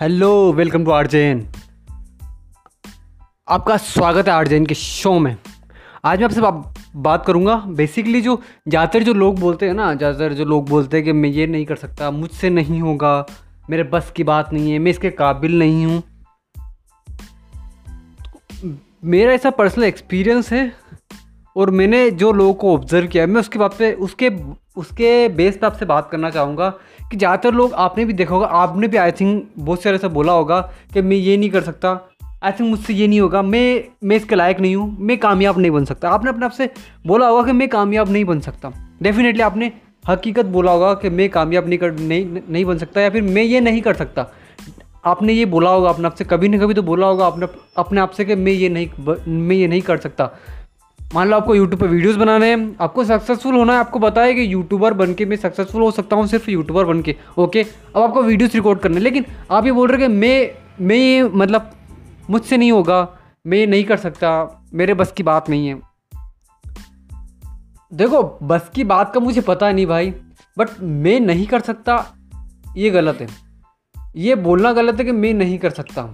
Hello welcome to urgent आपका स्वागत है आरजेन के शो में। आज मैं आपसे बात करूँगा। बेसिकली जो, ज़्यादातर जो लोग बोलते हैं ना, ज़्यादातर जो लोग बोलते हैं कि मैं ये नहीं कर सकता, मुझसे नहीं होगा, मेरे बस की बात नहीं है, मैं इसके काबिल नहीं हूँ। मेरा ऐसा पर्सनल एक्सपीरियंस है और मैंने जो लोगों को ऑब्ज़र्व किया है मैं उसके बात पे, उसके उसके बेस पे आपसे बात करना चाहूँगा कि ज़्यादातर लोग आपने भी देखा होगा, आपने भी आई थिंक बहुत सारे ऐसा बोला होगा कि मैं ये नहीं कर सकता। आई थिंक मुझसे ये नहीं होगा। मैं मैं इसके लायक नहीं हूँ। मैं कामयाब नहीं बन सकता। आपने अपने आप से बोला होगा कि मैं कामयाब नहीं बन सकता। डेफिनेटली आपने हकीकत बोला होगा कि मैं कामयाब नहीं कर, नहीं नहीं बन सकता या फिर मैं ये नहीं कर सकता। आपने ये बोला होगा अपने आप से कभी ना कभी तो बोला होगा अपने अपने आप से कि मैं ये नहीं मैं ये नहीं कर सकता। मान लो आपको यूट्यूब पर वीडियोस बनाने हैं, आपको सक्सेसफुल होना है, आपको बताया कि यूट्यूबर बन के मैं सक्सेसफुल हो सकता हूँ सिर्फ़ यूट्यूबर बन के ओके अब आपको वीडियोस रिकॉर्ड करने लेकिन आप ये बोल रहे कि मैं मैं ये मतलब मुझसे नहीं होगा, मैं ये नहीं कर सकता, मेरे बस की बात नहीं है। देखो, बस की बात का मुझे पता नहीं भाई बट मैं नहीं कर सकता, ये गलत है। ये बोलना गलत है कि मैं नहीं कर सकता।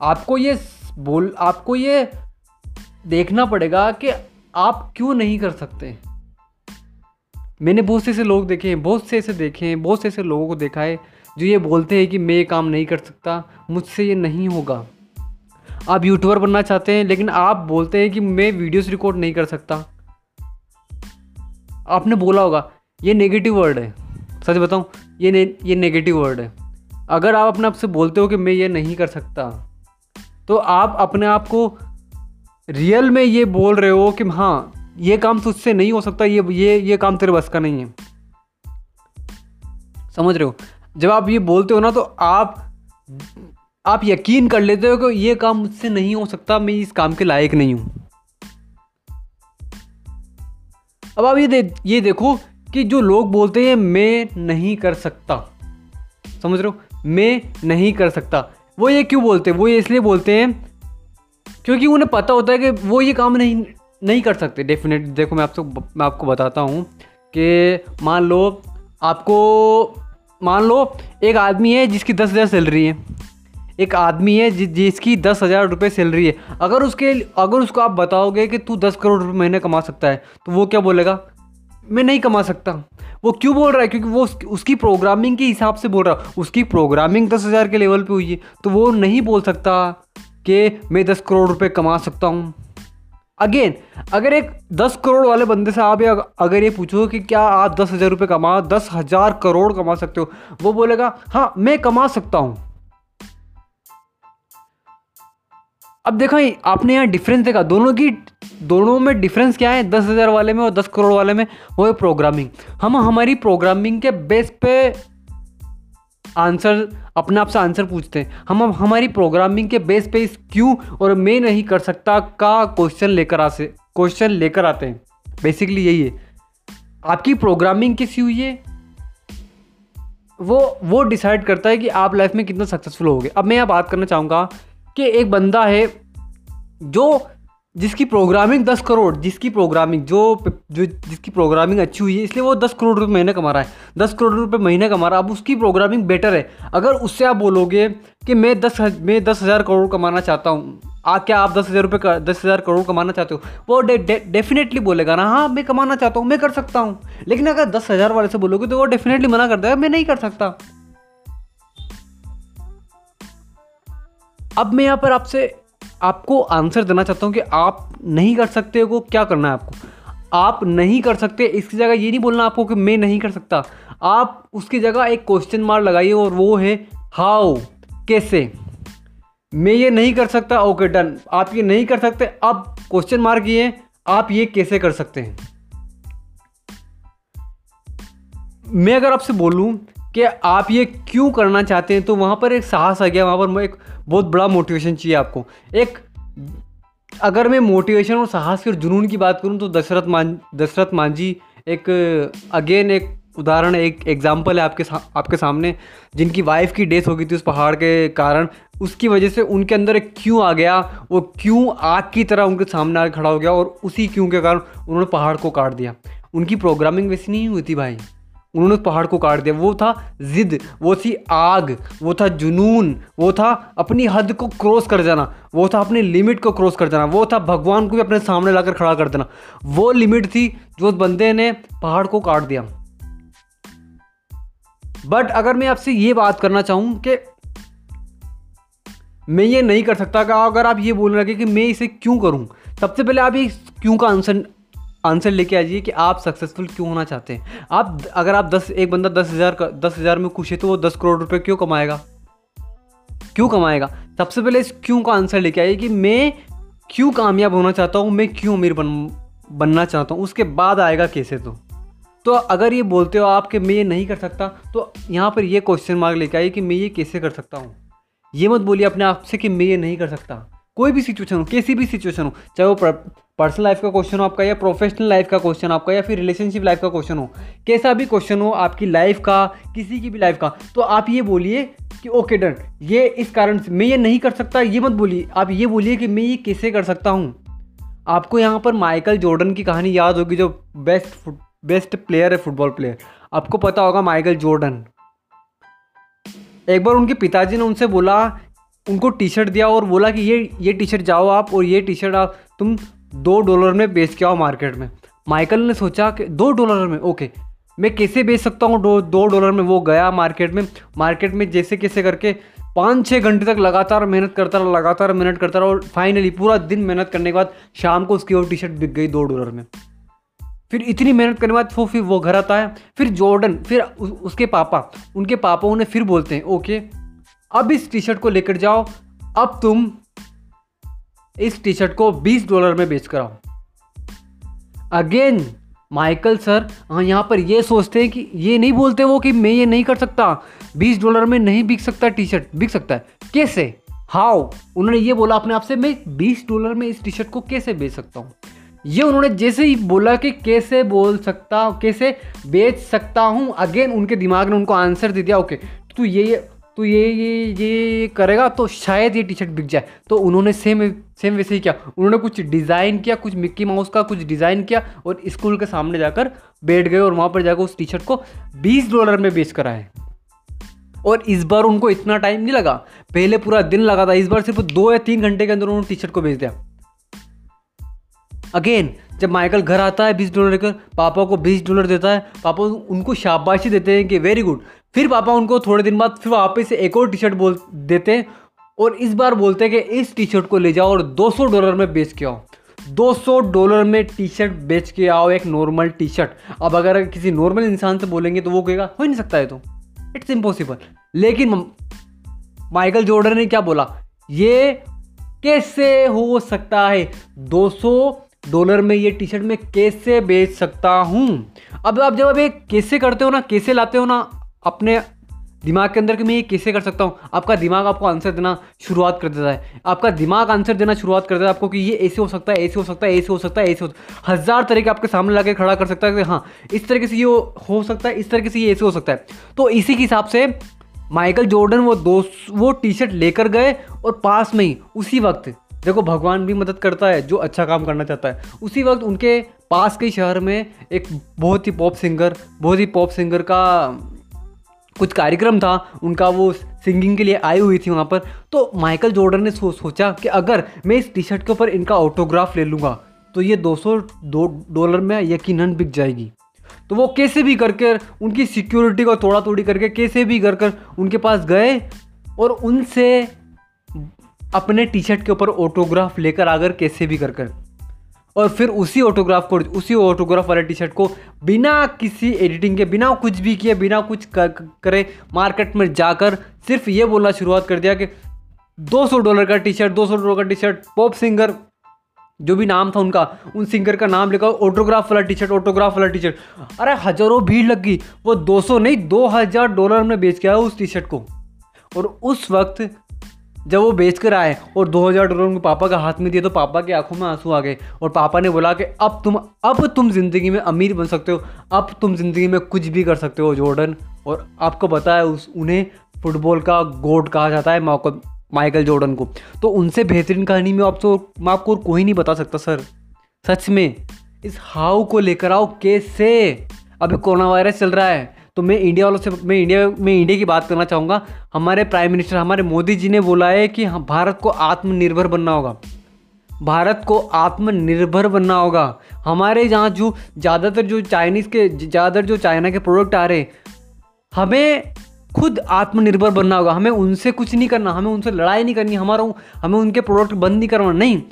आपको ये बोल, आपको ये देखना पड़ेगा कि आप क्यों नहीं कर सकते। मैंने बहुत से ऐसे लोग देखे हैं बहुत से ऐसे देखे हैं बहुत से ऐसे लोगों को देखा है जो ये बोलते हैं कि मैं ये काम नहीं कर सकता मुझसे ये नहीं होगा। आप यूट्यूबर बनना चाहते हैं लेकिन आप बोलते हैं कि मैं वीडियोस रिकॉर्ड नहीं कर सकता। आपने बोला होगा ये नेगेटिव वर्ड है। सच बताऊँ ये ने, ये नेगेटिव वर्ड है। अगर आप अपने आप से बोलते हो कि मैं ये नहीं कर सकता तो आप अपने आप को रियल में ये बोल रहे हो कि हाँ ये काम तुझसे नहीं हो सकता, ये ये ये काम तेरे बस का नहीं है। समझ रहे हो? जब आप ये बोलते हो ना तो आप आप यकीन कर लेते हो कि ये काम मुझसे नहीं हो सकता, मैं इस काम के लायक नहीं हूँ। अब आप ये दे, ये देखो कि जो लोग बोलते हैं, मैं नहीं कर सकता। समझ रहे हो? मैं नहीं कर सकता। वो ये क्यों बोलते हैं? वो ये इसलिए बोलते हैं क्योंकि उन्हें पता होता है कि वो ये काम नहीं नहीं कर सकते डेफिनेट देखो मैं आपको मैं आपको बताता हूँ कि मान लो आपको मान लो एक आदमी है जिसकी दस हज़ार सैलरी है। एक आदमी है जि, जिसकी दस हज़ार रुपये सैलरी है। अगर उसके अगर उसको आप बताओगे कि तू दस करोड़ रुपये महीने कमा सकता है तो वो क्या बोलेगा? मैं नहीं कमा सकता। वो क्यों बोल रहा है? क्योंकि वो उसकी प्रोग्रामिंग के हिसाब से बोल रहा है। उसकी प्रोग्रामिंग दस हज़ार के लेवल पे हुई है तो वो नहीं बोल सकता। कि मैं दस करोड़ रुपए कमा सकता हूँ। अगेन अगर एक दस करोड़ वाले बंदे से आप अगर ये पूछो कि क्या आप दस हज़ार रुपये कमा, दस हज़ार करोड़ कमा सकते हो, वो बोलेगा हाँ मैं कमा सकता हूँ। अब देखो आपने यहाँ डिफरेंस देखा, दोनों की, दोनों में डिफरेंस क्या है? दस हज़ार वाले में और दस करोड़ वाले में, वो है प्रोग्रामिंग हम, हमारी प्रोग्रामिंग के बेस पे आंसर, अपने आप से आंसर पूछते हैं। हम हमारी प्रोग्रामिंग के बेस पे इस क्यों और मैं नहीं कर सकता का क्वेश्चन लेकर आ से, क्वेश्चन लेकर आते हैं। बेसिकली यही है। आपकी प्रोग्रामिंग किसी हुई है? वो वो डिसाइड करता है कि आप लाइफ में कितना सक्सेसफुल होगे। अब मैं यहाँ बात करना चाहूँगा कि एक बंदा है जो जिसकी प्रोग्रामिंग दस करोड़, जिसकी प्रोग्रामिंग जो जो जिसकी प्रोग्रामिंग अच्छी हुई है, इसलिए वो दस करोड़ रुपये महीने कमा रहा है। दस करोड़ रुपये महीने कमा रहा है। अब उसकी प्रोग्रामिंग बेटर है। अगर उससे आप बोलोगे कि मैं दस मैं दस हज़ार करोड़ कमाना चाहता हूँ, आ, क्या आप दस हज़ार रुपये दस हज़ार करोड़ कमाना चाहते हो? वो डेफिनेटली बोलेगा ना हाँ मैं कमाना चाहता हूँ, मैं कर सकता हूँ। लेकिन अगर दस हज़ार वाले से बोलोगे तो वो डेफिनेटली मना कर देगा, मैं नहीं कर सकता। अब मैं यहाँ पर आपसे आपको आंसर देना चाहता हूँ कि आप नहीं कर सकते हो क्या करना है आपको? आप नहीं कर सकते, इसकी जगह ये नहीं बोलना आपको कि मैं नहीं कर सकता। आप उसकी जगह एक क्वेश्चन मार्क लगाइए और वो है हाउ कैसे? मैं ये नहीं कर सकता ओके डन आप ये नहीं कर सकते, अब क्वेश्चन मार्क ये आप ये कैसे कर सकते हैं? मैं अगर आपसे बोलूँ कि आप ये क्यों करना चाहते हैं? तो वहाँ पर एक साहस आ गया वहाँ पर एक बहुत बड़ा मोटिवेशन चाहिए आपको। एक अगर मैं मोटिवेशन और साहस और जुनून की बात करूँ तो दशरथ मान दशरथ मांझी एक अगेन एक उदाहरण एक एग्ज़ाम्पल है आपके सा, आपके सामने जिनकी वाइफ की डेथ हो गई थी उस पहाड़ के कारण। उसकी वजह से उनके अंदर एक क्यों आ गया वो क्यों आग की तरह उनके सामने आके खड़ा हो गया और उसी क्यों के कारण उन्होंने पहाड़ को काट दिया। उनकी प्रोग्रामिंग वैसी नहीं हुई थी भाई। उन्होंने पहाड़ को काट दिया। वो था जिद, वो थी आग, वो था जुनून, वो था अपनी हद को क्रॉस कर जाना, वो था अपनी लिमिट को क्रॉस कर जाना, वो था भगवान को भी अपने सामने लाकर खड़ा कर देना। वो लिमिट थी जो उस बंदे ने पहाड़ को काट दिया। बट अगर मैं आपसे ये बात करना चाहूँ कि मैं ये नहीं कर सकता, अगर आप ये बोलने लगे कि मैं इसे क्यों करूँ, सबसे पहले आप ये क्यों का आंसर आंसर लेके आ जाइए कि आप सक्सेसफुल क्यों होना चाहते हैं। आप अगर आप दस, एक बंदा दस हज़ार का, दस हज़ार में खुश है तो वो दस करोड़ रुपए क्यों कमाएगा? क्यों कमाएगा? सबसे पहले इस क्यों का आंसर लेके आइए कि मैं क्यों कामयाब होना चाहता हूँ, मैं क्यों अमीर बन, बनना चाहता हूँ, उसके बाद आएगा कैसे तो? तो अगर ये बोलते हो आप कि मैं ये नहीं कर सकता तो यहाँ पर ये क्वेश्चन मार्क लेके आइए कि मैं ये कैसे कर सकता हूँ? ये मत बोलिए अपने आप से कि मैं ये नहीं कर सकता। कोई भी सिचुएशन हो, कैसी भी सिचुएशन हो, चाहे वो पर्सनल लाइफ का क्वेश्चन हो आपका या प्रोफेशनल लाइफ का क्वेश्चन आपका या फिर रिलेशनशिप लाइफ का क्वेश्चन हो, कैसा भी क्वेश्चन हो आपकी लाइफ का, किसी की भी लाइफ का तो आप ये बोलिए कि ओके डन। ये इस कारण से, मैं ये नहीं कर सकता, ये मत बोलिए। आप ये बोलिए कि मैं ये कैसे कर सकता हूँ? आपको यहाँ पर माइकल जॉर्डन की कहानी याद होगी, जो बेस्ट बेस्ट प्लेयर है फुटबॉल प्लेयर आपको पता होगा माइकल जॉर्डन एक बार उनके पिताजी ने उनसे बोला उनको टी शर्ट दिया और बोला कि ये ये टी शर्ट जाओ आप और ये टी शर्ट आप, तुम दो डॉलर में बेच के आओ मार्केट में। माइकल ने सोचा कि दो डॉलर में ओके मैं कैसे बेच सकता हूँ दो दो डॉलर में? वो गया मार्केट में। मार्केट में जैसे कैसे करके पाँच छः घंटे तक लगातार मेहनत करता रहा, लगातार मेहनत करता रहा और फाइनली पूरा दिन मेहनत करने के बाद शाम को उसकी वो टी शर्ट बिक गई दो डॉलर में। फिर इतनी मेहनत करने के बाद फिर वो घर आता है, फिर जॉर्डन फिर उसके पापा, उनके पापा उन्हें फिर बोलते हैं ओके अब इस टी शर्ट को लेकर जाओ। अब तुम इस टी शर्ट को 20 डॉलर में बेच कर आओ अगेन माइकल सर यहाँ पर ये सोचते हैं कि ये नहीं बोलते वो कि मैं ये नहीं कर सकता। 20 डॉलर में नहीं बिक सकता टी शर्ट बिक सकता है। कैसे? हाउ उन्होंने ये बोला अपने आप से, मैं 20 डॉलर में इस टी शर्ट को कैसे बेच सकता हूँ? ये उन्होंने जैसे ही बोला कि कैसे बोल सकता, कैसे बेच सकता हूँ अगेन उनके दिमाग ने उनको आंसर दे दिया। ओके तो ये तो ये ये ये करेगा तो शायद ये टी शर्ट बिक जाए। तो उन्होंने सेम सेम वैसे ही किया। उन्होंने कुछ डिज़ाइन किया, कुछ मिक्की माउस का कुछ डिज़ाइन किया और स्कूल के सामने जाकर बैठ गए और वहाँ पर जाकर उस टी शर्ट को 20 डॉलर में बेच कर आए और इस बार उनको इतना टाइम नहीं लगा। पहले पूरा दिन लगा था। इस बार सिर्फ़ दो या तीन घंटे के अंदर उन्होंने टी शर्ट को बेच दिया। अगेन जब माइकल घर आता है बीस डॉलर लेकर, पापा को बीस डॉलर देता है। पापा उनको शाबाशी देते हैं कि वेरी गुड फिर पापा उनको थोड़े दिन बाद फिर वापस से एक और टी शर्ट बोल देते हैं और इस बार बोलते हैं कि इस टी शर्ट को ले जाओ और 200 डॉलर में बेच के आओ। 200 डॉलर में टी शर्ट बेच के आओ, एक नॉर्मल टी शर्ट अब अगर किसी नॉर्मल इंसान से बोलेंगे तो वो कहेगा, हो ही नहीं सकता है तो। इट्स इम्पॉसिबल लेकिन माइकल जॉर्डन ने क्या बोला? ये कैसे हो सकता है? 200 डॉलर में ये टी शर्ट मैं कैसे बेच सकता हूँ? अब आप जब आप कैसे करते हो ना, कैसे लाते हो ना अपने दिमाग के अंदर कि मैं ये कैसे कर सकता हूँ? आपका दिमाग आपको आंसर देना शुरुआत कर देता है। आपका दिमाग आंसर देना शुरुआत कर देता है आपको कि ये ऐसे हो सकता है, ऐसे हो सकता है, ऐसे हो सकता है, ऐसे हो हज़ार तरीके आपके सामने ला खड़ा कर सकता है कि हाँ इस तरीके से ये हो सकता है, इस तरीके से ये ऐसे हो सकता है। तो इसी के हिसाब से माइकल जॉर्डन वो दो वो टी शर्ट लेकर गए और पास में ही, उसी वक्त, देखो भगवान भी मदद करता है, जो अच्छा काम करना चाहता है। उसी वक्त उनके पास के शहर में एक बहुत ही पॉप सिंगर बहुत ही पॉप सिंगर का कुछ कार्यक्रम था उनका वो सिंगिंग के लिए आई हुई थी वहाँ पर। तो माइकल जॉर्डन ने सो, सोचा कि अगर मैं इस टी शर्ट के ऊपर इनका ऑटोग्राफ ले लूँगा तो ये 200 दो डॉलर में यकीनन बिक जाएगी। तो वो कैसे भी करके उनकी सिक्योरिटी को तोड़ा तोड़ी करके कैसे भी कर कर उनके पास गए और उनसे अपने टी शर्ट के ऊपर ऑटोग्राफ लेकर आकर कैसे भी कर कर और फिर उसी ऑटोग्राफ को, उसी ऑटोग्राफ वाले टी शर्ट को बिना किसी एडिटिंग के, बिना कुछ भी किए, बिना कुछ करे मार्केट में जाकर सिर्फ़ ये बोलना शुरुआत कर दिया कि 200 डॉलर का टी शर्ट दो सौ डॉलर का टी शर्ट पॉप सिंगर जो भी नाम था उनका, उन सिंगर का नाम लिखा ऑटोग्राफ वाला टी शर्ट ऑटोग्राफ वाला टी शर्ट अरे हज़ारों भीड़ लग गई वो 200 नहीं 2000 डॉलर में बेच के आया उस टी शर्ट को। और उस वक्त जब वो बेच कर आए और 2000 डॉलर उनके पापा का हाथ में दिए तो पापा की आँखों में आँसू आ गए और पापा ने बोला कि अब तुम अब तुम ज़िंदगी में अमीर बन सकते हो, अब तुम ज़िंदगी में कुछ भी कर सकते हो, जॉर्डन। और आपको पता है उस, उन्हें फुटबॉल का गोड कहा जाता है माइकल जॉर्डन को। तो उनसे बेहतरीन कहानी में आपको मैं आपको और कोई नहीं बता सकता, सर। सच में, इस हाउ को लेकर आओ, कैसे? अभी कोरोना वायरस चल रहा है। तो मैं इंडिया वालों से, मैं इंडिया में इंडिया की बात करना चाहूँगा। हमारे प्राइम मिनिस्टर हमारे मोदी जी ने बोला है कि हम भारत को आत्मनिर्भर बनना होगा। भारत को आत्मनिर्भर बनना होगा। हमारे यहाँ जो, ज़्यादातर जो चाइनीज़ के, ज़्यादातर जो चाइना के प्रोडक्ट आ रहे हमें खुद आत्मनिर्भर बनना होगा। हमें उनसे कुछ नहीं करना, हमें उनसे लड़ाई नहीं करनी, हमारा, हमें उनके प्रोडक्ट बंद नहीं करना नहीं,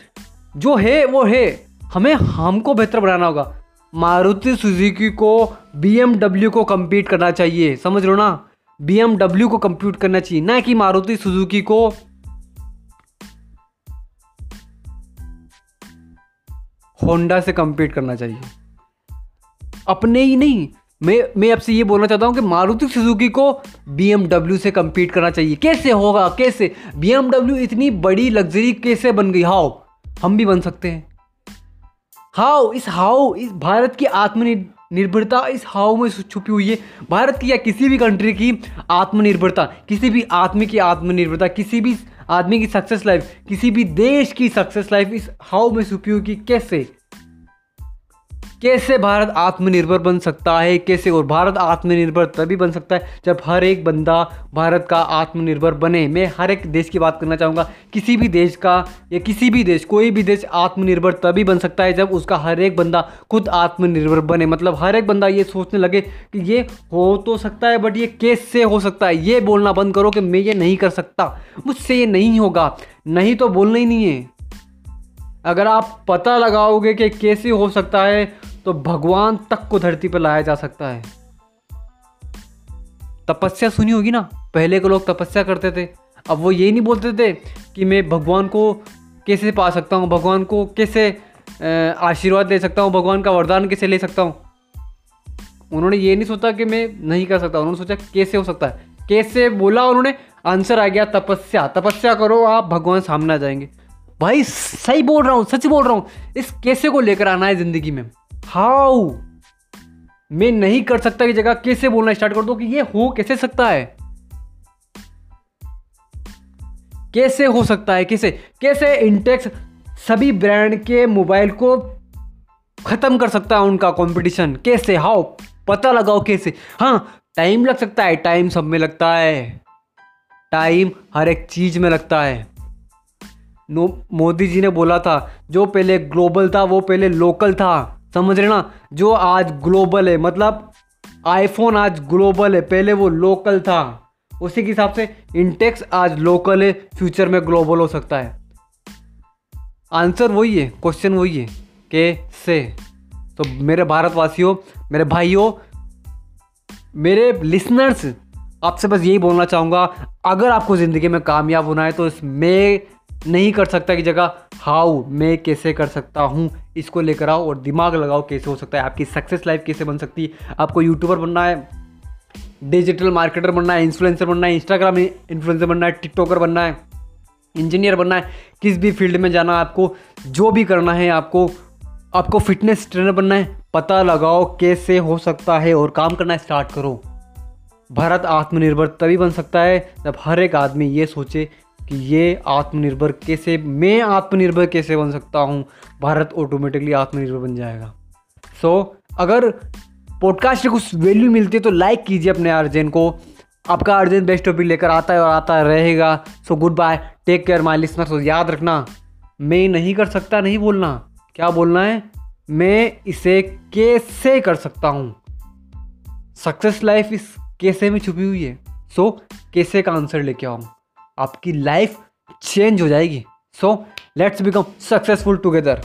जो है, वो है। हमें हमको बेहतर बनाना होगा। मारुति सुजुकी को बीएमडब्ल्यू को कम्पीट करना चाहिए। समझ लो ना? बीएमडब्ल्यू को कम्पीट करना चाहिए। ना कि मारुति सुजुकी को। होंडा से कम्पीट करना चाहिए। अपने ही नहीं, मैं मैं आपसे ये बोलना चाहता हूँ कि मारुति सुजुकी को बीएमडब्ल्यू से कम्पीट करना चाहिए। कैसे होगा? कैसे? बीएमडब्ल्यू इतनी बड़ी लग्जरी कैसे बन गई? हाउ हम भी बन सकते हैं। हाउ, इस हाउ, इस भारत की आत्मनिर्भरता इस हाउ में छुपी हुई है। भारत की या किसी भी कंट्री की आत्मनिर्भरता, किसी भी आदमी की आत्मनिर्भरता, किसी भी आदमी की सक्सेस लाइफ किसी भी देश की सक्सेस लाइफ इस हाउ में छुपी हुई कैसे? कैसे भारत आत्मनिर्भर बन सकता है, कैसे और भारत आत्मनिर्भर तभी बन सकता है जब हर एक बंदा भारत का आत्मनिर्भर बने। मैं हर एक देश की बात करना चाहूँगा। किसी भी देश का या किसी भी देश, कोई भी देश आत्मनिर्भर तभी बन सकता है जब उसका हर एक बंदा खुद आत्मनिर्भर बने। मतलब हर एक बंदा ये सोचने लगे कि ये हो तो सकता है बट ये कैसे हो सकता है? ये बोलना बंद करो कि मैं ये नहीं कर सकता। मुझसे ये नहीं होगा। नहीं तो बोलना ही नहीं है। अगर आप पता लगाओगे कि कैसे हो सकता है तो भगवान तक को धरती पर लाया जा सकता है। तपस्या सुनी होगी ना? पहले के लोग तपस्या करते थे। अब वो ये नहीं बोलते थे कि मैं भगवान को कैसे पा सकता हूँ, भगवान को कैसे आशीर्वाद दे सकता हूँ, भगवान का वरदान कैसे ले सकता हूँ? उन्होंने ये नहीं सोचा कि मैं नहीं कर सकता। उन्होंने सोचा कैसे हो सकता है? कैसे बोला उन्होंने? आंसर आ गया तपस्या। तपस्या करो, आप भगवान सामने आ जाएँगे। भाई, सही बोल रहा हूँ, सच बोल रहा हूँ। इस कैसे को लेकर आना है ज़िंदगी में? हाउ मैं नहीं कर सकता की जगह, कैसे बोलना स्टार्ट कर दो कि ये हो कैसे सकता है? कैसे हो सकता है? कैसे? कैसे इंटेक्स सभी ब्रांड के मोबाइल को खत्म कर सकता है उनका कंपटीशन कैसे? हाउ पता लगाओ कैसे? हाँ टाइम लग सकता है टाइम सब में लगता है। टाइम हर एक चीज़ में लगता है। मोदी जी ने बोला था, जो पहले ग्लोबल था, वो पहले लोकल था। समझ रहे ना? जो आज ग्लोबल है मतलब आईफोन आज ग्लोबल है, पहले वो लोकल था। उसी के हिसाब से इंटेक्स आज लोकल है फ्यूचर में ग्लोबल हो सकता है। आंसर वही है क्वेश्चन वही है, के से। तो मेरे भारतवासियों, मेरे भाइयों, मेरे लिसनर्स आपसे बस यही बोलना चाहूँगा, अगर आपको ज़िंदगी में कामयाब होना है तो इसमें नहीं कर सकता की जगह, हाउ, मैं कैसे कर सकता हूँ? इसको लेकर आओ और दिमाग लगाओ कैसे हो सकता है? आपकी सक्सेस लाइफ कैसे बन सकती है? आपको यूट्यूबर बनना है डिजिटल मार्केटर बनना है इन्फ्लुएंसर बनना है इंस्टाग्राम इन्फ्लुएंसर बनना है टिकटॉकर बनना है इंजीनियर बनना है, किस भी फ़ील्ड में जाना है आपको, जो भी करना है आपको आपको फिटनेस ट्रेनर बनना है। पता लगाओ कैसे हो सकता है और काम करना स्टार्ट करो। भारत आत्मनिर्भर तभी बन सकता है जब हर एक आदमी ये सोचे कि ये आत्मनिर्भर कैसे मैं आत्मनिर्भर कैसे बन सकता हूँ? भारत ऑटोमेटिकली आत्मनिर्भर बन जाएगा। सो so, अगर पॉडकास्ट में कुछ वैल्यू मिलती है तो लाइक कीजिए अपने अर्जन को। आपका अर्जन बेस्ट टॉपिक लेकर आता है और आता रहेगा। So good bye take care my listener so याद रखना मैं नहीं कर सकता नहीं बोलना। क्या बोलना है? मैं इसे कैसे कर सकता हूँ? सक्सेस लाइफ इस कैसे में छुपी हुई है? सो so, कैसे का आंसर लेके आऊँ? आपकी लाइफ चेंज हो जाएगी. So let's become successful together